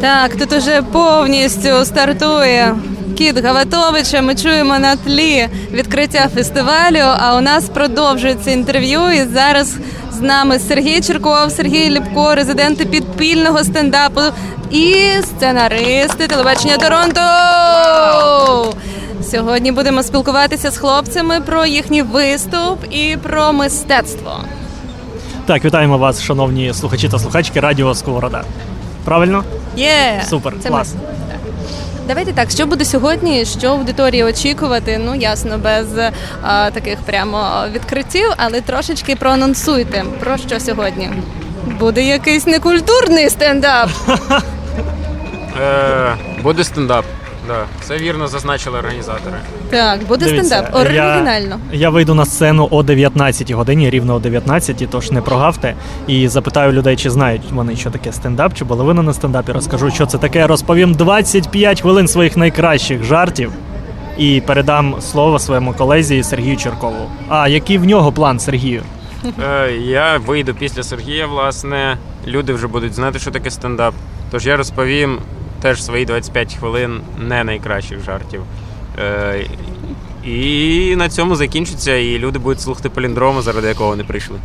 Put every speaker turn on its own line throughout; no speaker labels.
Так, тут уже повністю стартує кіт Гаватовича. Ми чуємо на тлі відкриття фестивалю. А у нас продовжується інтерв'ю. І зараз з нами Сергій Черков, Сергій Ліпко, резиденти підпільного стендапу і сценаристи телебачення Торонто. Сьогодні будемо спілкуватися з хлопцями про їхній виступ і про мистецтво.
Так, вітаємо вас, шановні слухачі та слухачки Радіо Сковорода. Правильно?
Є
Супер,
Це
клас.
ми. Так. Давайте так, що буде сьогодні, що аудиторії очікувати? Ну ясно, без а, таких прямо відкриттів, але трошечки проанонсуйте про що сьогодні. Буде якийсь некультурний стендап.
Е, буде стендап. Да. Це вірно зазначили організатори.
Так, буде
Дивіться,
стендап. Оригінально.
Я, я вийду на сцену о 19 годині, рівно о 19, тож не прогавте. І запитаю людей, чи знають вони, що таке стендап, чи були вони на стендапі. Розкажу, що це таке. Розповім 25 хвилин своїх найкращих жартів. І передам слово своєму колезі Сергію Черкову. А який в нього план, Сергію?
Е, я вийду після Сергія, власне. Люди вже будуть знати, що таке стендап. Тож я розповім теж свої 25 хвилин не найкращих жартів. Е, і на цьому закінчиться, і люди будуть слухати поліндрому, заради якого вони прийшли.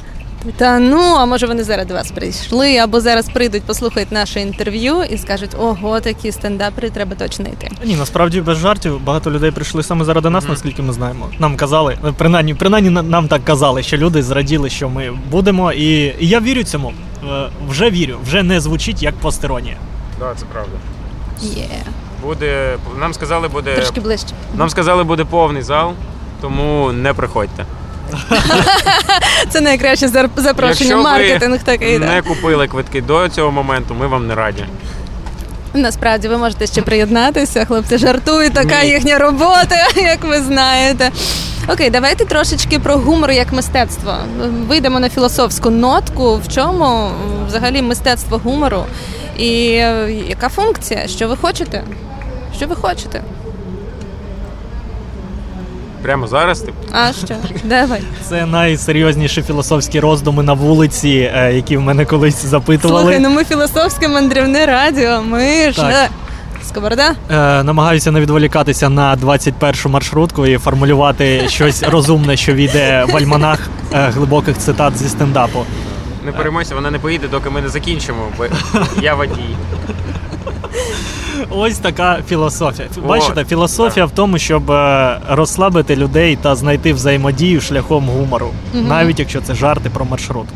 Та ну, а може вони зараз вас прийшли, або зараз прийдуть, послухають наше інтерв'ю і скажуть, ого, такі стендапери, треба точно йти.
Ні, насправді без жартів багато людей прийшли саме заради нас, наскільки ми знаємо. Нам казали, принаймні, принаймні нам так казали, що люди зраділи, що ми будемо, і, і я вірю цьому. Е, Вже вірю, вже не звучить як постеронія.
Так, це правда.
Є.
Буде. Нам сказали, буде.
Трошки ближче.
Нам сказали, буде повний зал, тому не приходьте.
Це найкраще запрошення.
Якщо ви
Маркетинг такий.
не купили квитки до цього моменту, ми вам не раді.
Насправді ви можете ще приєднатися. Хлопці жартують, така
Ні.
їхня робота, як ви знаєте. Окей, давайте трошечки про гумор як мистецтво. Вийдемо на філософську нотку. В чому взагалі мистецтво гумору? І е, яка функція? Що ви хочете? Що ви хочете?
Прямо зараз, типу.
А що? Давай.
Це найсерйозніші філософські роздуми на вулиці, е, які в мене колись запитували.
Слухай, ну ми філософське мандрівне радіо. Ми ж
Так.
е, Сковорода?
Е, намагаюся не відволікатися на 21-шу маршрутку і формулювати щось розумне, що війде в альманах е, глибоких цитат зі стендапу.
Не переймайся, вона не поїде, доки ми не закінчимо, бо я водій.
Ось така філософія.
О,
Бачите, філософія в тому, щоб е, розслабити людей та знайти взаємодію шляхом гумору, навіть якщо це жарти про маршрутку.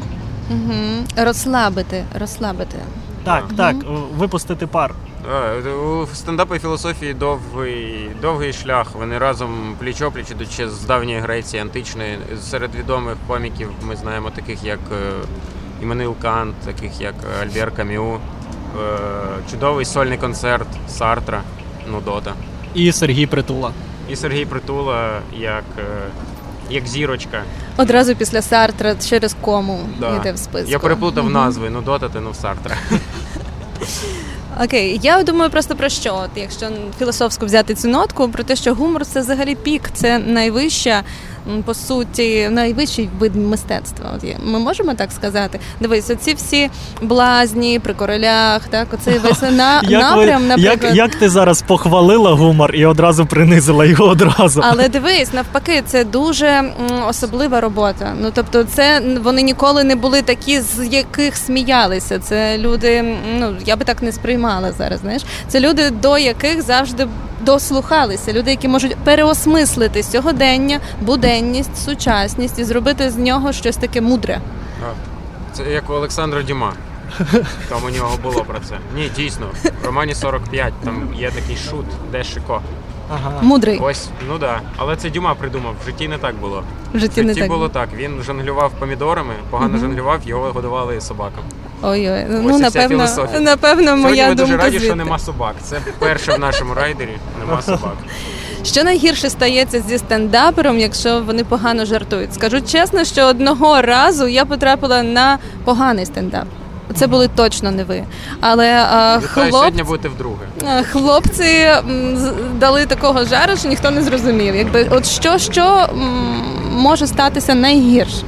Угу. Розслабити, розслабити.
Так, так, випустити пар.
А, У стендапу і філософії довгий, довгий шлях. Вони разом пліч-опліч ідучи з давньої Греції античної. Серед відомих коміків ми знаємо таких як е, Іммануїл Кант, таких як Альбер Кам'ю, е, чудовий сольний концерт Сартра, Нудота.
І Сергій Притула.
І Сергій Притула як, е, як зірочка.
Одразу після Сартра через кому
Да.
йде в списку.
Я переплутав
Мгм.
назви Нудота та ну Сартра.
Окей, я думаю просто про що? Якщо філософську взяти цю нотку, про те, що гумор це взагалі пік, це найвища, по суті, найвищий вид мистецтва. От є- ми можемо так сказати. Дивись, оці всі блазні при королях, так, оцей весь на, напрям, наприклад.
як, як ти зараз похвалила гумор і одразу принизила його одразу?
Але дивись, навпаки, це дуже м, особлива робота. Ну тобто, це вони ніколи не були такі, з яких сміялися. Це люди, ну я би так не сприймала зараз. Знаєш, це люди, до яких завжди дослухалися. Люди, які можуть переосмислити сьогодення, буденність, сучасність і зробити з нього щось таке мудре.
Це як у Олександра Дюма. Там у нього було про це. Ні, дійсно. В романі 45 там є такий шут, де Шико.
Ага.
Мудрий
Ось, ну да. Але це Дюма придумав. В житті не так було.
в
В
житті не
житті
так.
було так. Він жонглював помідорами, погано жонглював, його годували собакам.
Ой-ой, ну
і вся
напевно,
філософія.
напевно,
Сьогодні
моя
ми дуже раді,
звідти.
що нема собак. Це перше в нашому райдері. Нема собак.
Що найгірше стається зі стендапером, якщо вони погано жартують? Скажу чесно, що одного разу я потрапила на поганий стендап. Це були точно не ви. Але а,
Вітаю,
хлоп...
сьогодні будете вдруге.
а, хлопці м, з- дали такого жару, що ніхто не зрозумів. Якби от що, що м, може статися найгірше?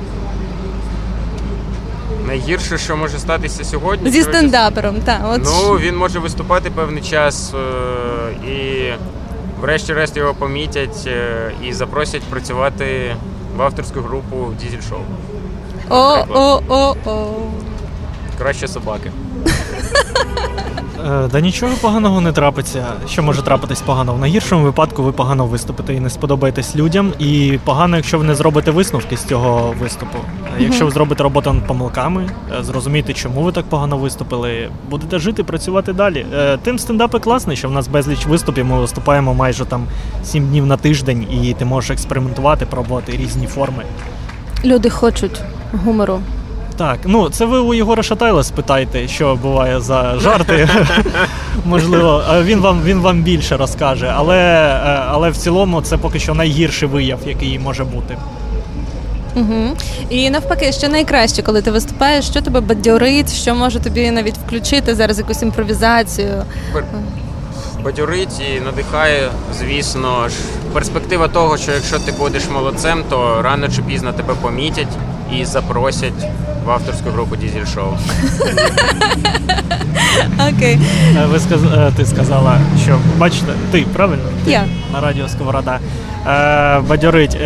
Найгірше, що може статися сьогодні.
Зі стендапером, так. От
Ну, він може виступати певний час е, і врешті-решт його помітять е, і запросять працювати в авторську групу в Дізель Шоу.
о, о, о, о.
Краще собаки.
Е, Да нічого поганого не трапиться. Що може трапитись погано? В найгіршому випадку ви погано виступите і не сподобаєтесь людям. І погано, якщо ви не зробите висновки з цього виступу. Якщо ви зробите роботу над помилками, е, зрозумієте, чому ви так погано виступили, будете жити, працювати далі. Е, Тим стендапи класний, що в нас безліч виступів. Ми виступаємо майже там 7 днів на тиждень, і ти можеш експериментувати, пробувати різні форми.
Люди хочуть гумору.
Так, ну це ви у Єгора Шатайла спитайте, що буває за жарти. Можливо, е, він вам він вам більше розкаже, але, е, але в цілому це поки що найгірший вияв, який може бути.
Угу. І навпаки, що найкраще, коли ти виступаєш, що тебе бадьорить, що може тобі навіть включити зараз якусь імпровізацію.
Бадьорить і надихає, звісно ж, перспектива того, що якщо ти будеш молодцем, то рано чи пізно тебе помітять і запросять в авторську групу Дізель Шоу.
Окей.
Е, Ви сказ... е, ти сказала, що бачите, ти правильно? Ти
Я.
на радіо Сковорода. Е, бадьорить.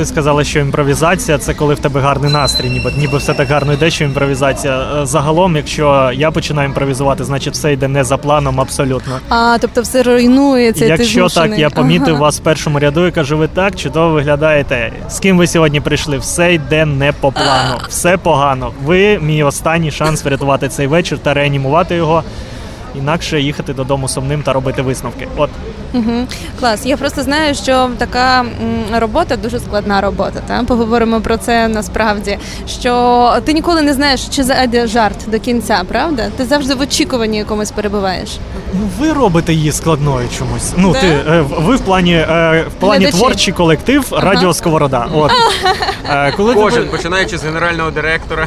Ти сказала, що імпровізація це коли в тебе гарний настрій, ніби ніби все так гарно йде, що імпровізація. Е, Загалом, якщо я починаю імпровізувати, значить все йде не за планом абсолютно.
А, тобто все руйнується. і ти
Якщо так, я помітив
Ага.
вас в першому ряду і кажу, ви так чудово виглядаєте. З ким ви сьогодні прийшли? Все йде не по плану, все погано. Ви мій останній шанс врятувати цей вечір та реанімувати його. Інакше їхати додому сумним та робити висновки. От
Угу. Клас. Я просто знаю, що така робота дуже складна робота. Та? Поговоримо про це насправді. Що ти ніколи не знаєш, чи зайде жарт до кінця, правда? Ти завжди в очікуванні якомусь перебуваєш.
Ну ви робите її складною чомусь. Ну
Да?
ти е, ви в плані е, в плані
Глядачі.
творчий колектив Радіо Сковорода. От Е, коли ти-
починаючи з генерального директора.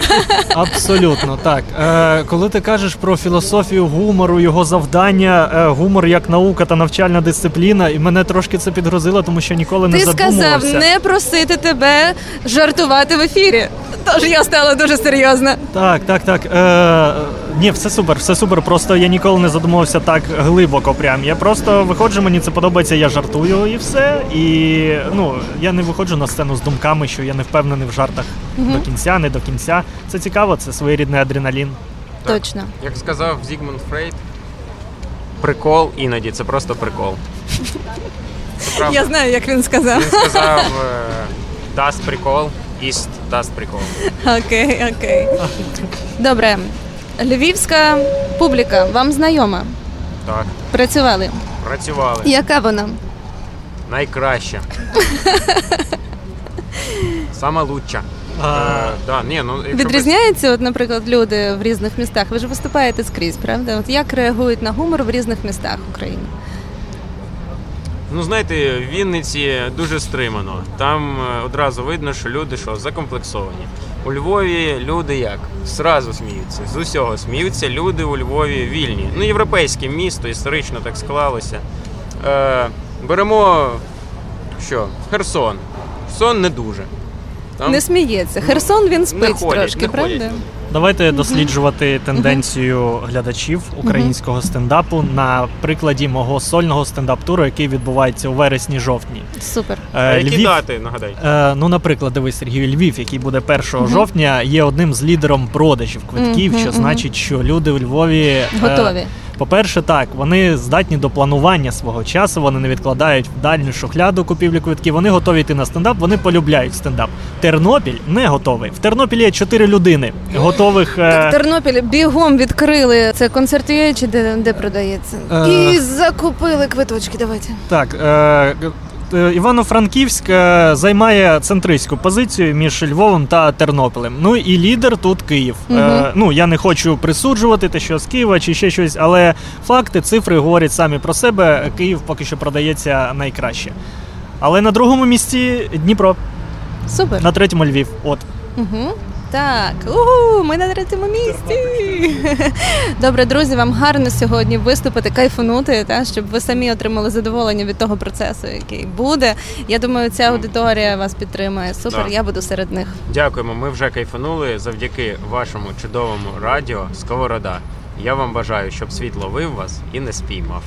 Абсолютно так. Е, коли ти кажеш про філософію гумору, його завдання, е, гумор як наука та навчальна дисципліна, і мене трошки це підгрозило, тому що ніколи не
Ти сказав не просити тебе жартувати в ефірі. Тож я стала дуже серйозна.
Так, так, так. Е, ні, все супер, все супер. Просто я ніколи не задумувався так глибоко. Прям я просто виходжу, мені це подобається, я жартую і все. І ну я не виходжу на сцену з думками, що я не впевнений в жартах до кінця, не до кінця. Це цікаво, це своєрідний адреналін.
Так.
Точно.
Як сказав Зігмунд Фрейд, прикол іноді це просто прикол. Це.
Я знаю, як він сказав.
Він сказав е, даст прикол, іст даст прикол.
Окей, окей. Добре. Львівська публіка вам знайома.
Так,
Працювали.
працювали.
Яка вона?
Найкраще. Сама лучша.
А,
Е, да, ні, ну, якщо
Відрізняються, от, наприклад, люди в різних містах. Ви ж виступаєте скрізь, правда? От як реагують на гумор в різних містах України?
Ну, знаєте, в Вінниці дуже стримано. Там е, одразу видно, що люди що, закомплексовані. У Львові люди як? Зразу сміються. З усього сміються. Люди у Львові вільні. Ну, європейське місто, історично так склалося. Е, беремо що? Херсон. Херсон не дуже. Там
Не сміється. Херсон він спить
не ходять,
трошки,
не
правда?
люди.
Давайте досліджувати тенденцію глядачів українського стендапу на прикладі мого сольного стендап-туру, який відбувається у вересні-жовтні.
Супер.
А
Е,
які дати, нагадай?
Е, ну, наприклад, дивись, Сергію Львів, який буде 1 жовтня, є одним з лідером продажів квитків,
Мгм,
що
мгм.
значить, що люди у Львові е,
Готові.
По-перше, так, вони здатні до планування свого часу, вони не відкладають в дальню шухляду купівлі квитків, вони готові йти на стендап, вони полюбляють стендап. Тернопіль не готовий. В Тернопілі є чотири людини, готових. е,
Так, Тернопіль бігом відкрили це концерт чи де, де продається.
Е.
І закупили квиточки. Давайте.
Так, е, е, Івано-Франківськ е, займає центристську позицію між Львовом та Тернополем. Ну і лідер тут Київ. Е, ну я не хочу присуджувати те, що з Києва чи ще щось, але факти, цифри говорять самі про себе. Київ поки що продається найкраще. Але на другому місці Дніпро,
Супер.
на третьому Львів. От
Угу. Так, угу, ми на третьому місці. Добре, друзі, вам гарно сьогодні виступити, кайфанути, та щоб ви самі отримали задоволення від того процесу, який буде. Я думаю, ця аудиторія вас підтримує. Супер,
Да.
я буду серед них.
Дякуємо. Ми вже кайфанули завдяки вашому чудовому радіо Сковорода. Я вам бажаю, щоб світ ловив вас і не спіймав.